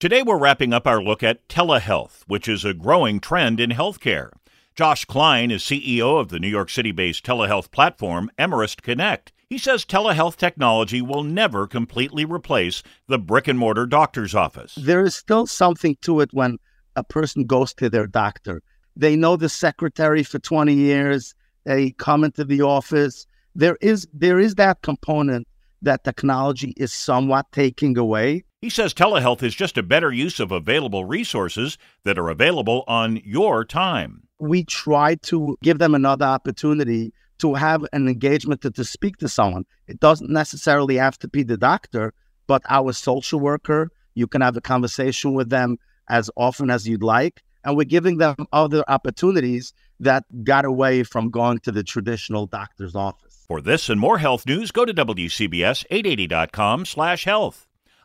Today, we're wrapping up our look at telehealth, which is a growing trend in healthcare. Josh Klein is CEO of the New York City based telehealth platform Emerest Connect. He says telehealth technology will never completely replace the brick and mortar doctor's office. There is still something to it when a person goes to their doctor. They know the secretary for 20 years, they come into the office. There is there is that component that technology is somewhat taking away. He says telehealth is just a better use of available resources that are available on your time. We try to give them another opportunity to have an engagement to, to speak to someone. It doesn't necessarily have to be the doctor, but our social worker. You can have a conversation with them as often as you'd like. And we're giving them other opportunities that got away from going to the traditional doctor's office. For this and more health news, go to WCBS880.com slash health.